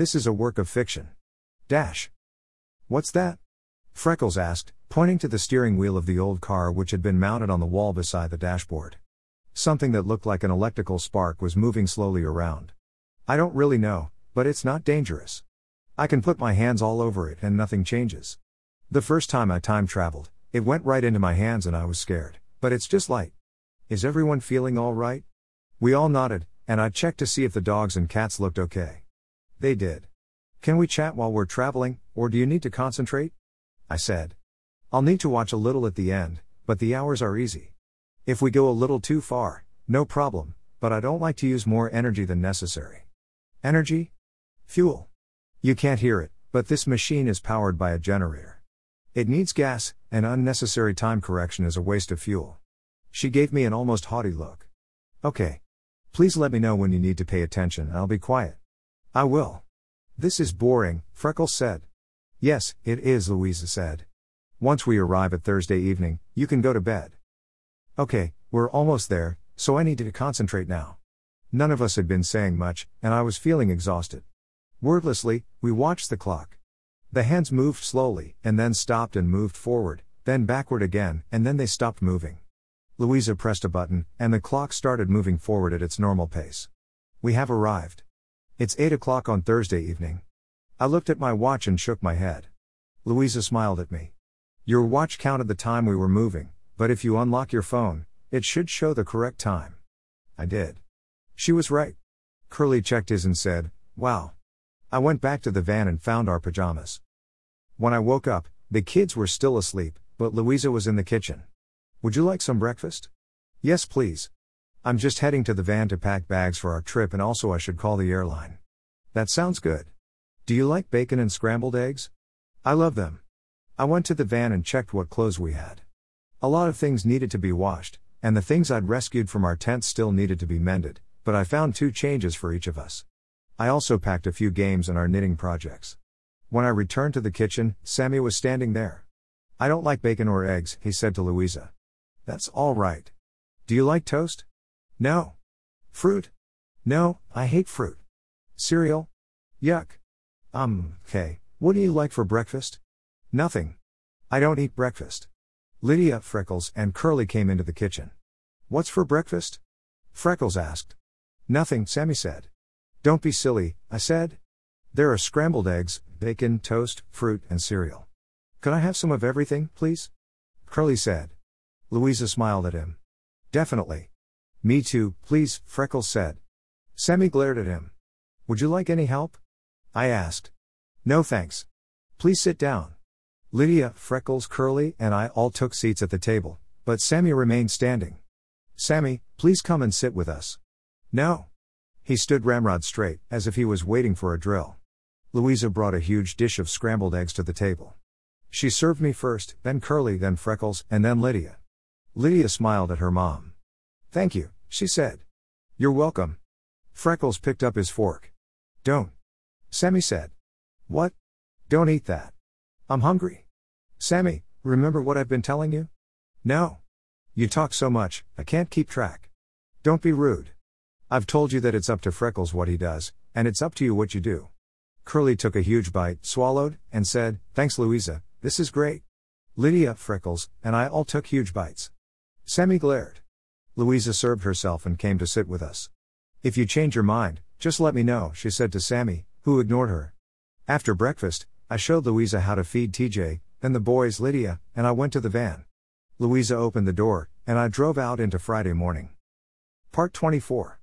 This is a work of fiction. Dash. What's that? Freckles asked, pointing to the steering wheel of the old car which had been mounted on the wall beside the dashboard. Something that looked like an electrical spark was moving slowly around. I don't really know, but it's not dangerous. I can put my hands all over it and nothing changes. The first time I time traveled, it went right into my hands and I was scared, but it's just light. Is everyone feeling all right? We all nodded, and I checked to see if the dogs and cats looked okay. They did. Can we chat while we're traveling, or do you need to concentrate? I said. I'll need to watch a little at the end, but the hours are easy. If we go a little too far, no problem, but I don't like to use more energy than necessary. Energy? Fuel. You can't hear it, but this machine is powered by a generator. It needs gas, and unnecessary time correction is a waste of fuel. She gave me an almost haughty look. Okay. Please let me know when you need to pay attention I'll be quiet. I will. This is boring, Freckles said. Yes, it is, Louisa said. Once we arrive at Thursday evening, you can go to bed. Okay, we're almost there, so I need to concentrate now. None of us had been saying much, and I was feeling exhausted. Wordlessly, we watched the clock. The hands moved slowly, and then stopped and moved forward, then backward again, and then they stopped moving. Louisa pressed a button, and the clock started moving forward at its normal pace. We have arrived. It's 8 o'clock on Thursday evening. I looked at my watch and shook my head. Louisa smiled at me. Your watch counted the time we were moving, but if you unlock your phone, it should show the correct time. I did. She was right. Curly checked his and said, Wow. I went back to the van and found our pajamas. When I woke up, the kids were still asleep, but Louisa was in the kitchen. Would you like some breakfast? Yes, please. I'm just heading to the van to pack bags for our trip and also I should call the airline. That sounds good. Do you like bacon and scrambled eggs? I love them. I went to the van and checked what clothes we had. A lot of things needed to be washed, and the things I'd rescued from our tent still needed to be mended, but I found two changes for each of us. I also packed a few games and our knitting projects. When I returned to the kitchen, Sammy was standing there. I don't like bacon or eggs, he said to Louisa. That's all right. Do you like toast? No. Fruit? No, I hate fruit. Cereal? Yuck. Um, okay, what do you like for breakfast? Nothing. I don't eat breakfast. Lydia, Freckles, and Curly came into the kitchen. What's for breakfast? Freckles asked. Nothing, Sammy said. Don't be silly, I said. There are scrambled eggs, bacon, toast, fruit, and cereal. Could I have some of everything, please? Curly said. Louisa smiled at him. Definitely. Me too, please, Freckles said. Sammy glared at him. Would you like any help? I asked. No thanks. Please sit down. Lydia, Freckles, Curly, and I all took seats at the table, but Sammy remained standing. Sammy, please come and sit with us. No. He stood ramrod straight, as if he was waiting for a drill. Louisa brought a huge dish of scrambled eggs to the table. She served me first, then Curly, then Freckles, and then Lydia. Lydia smiled at her mom. Thank you, she said. You're welcome. Freckles picked up his fork. Don't. Sammy said. What? Don't eat that. I'm hungry. Sammy, remember what I've been telling you? No. You talk so much, I can't keep track. Don't be rude. I've told you that it's up to Freckles what he does, and it's up to you what you do. Curly took a huge bite, swallowed, and said, Thanks, Louisa, this is great. Lydia, Freckles, and I all took huge bites. Sammy glared. Louisa served herself and came to sit with us. If you change your mind, just let me know, she said to Sammy, who ignored her. After breakfast, I showed Louisa how to feed TJ, then the boys Lydia, and I went to the van. Louisa opened the door, and I drove out into Friday morning. Part 24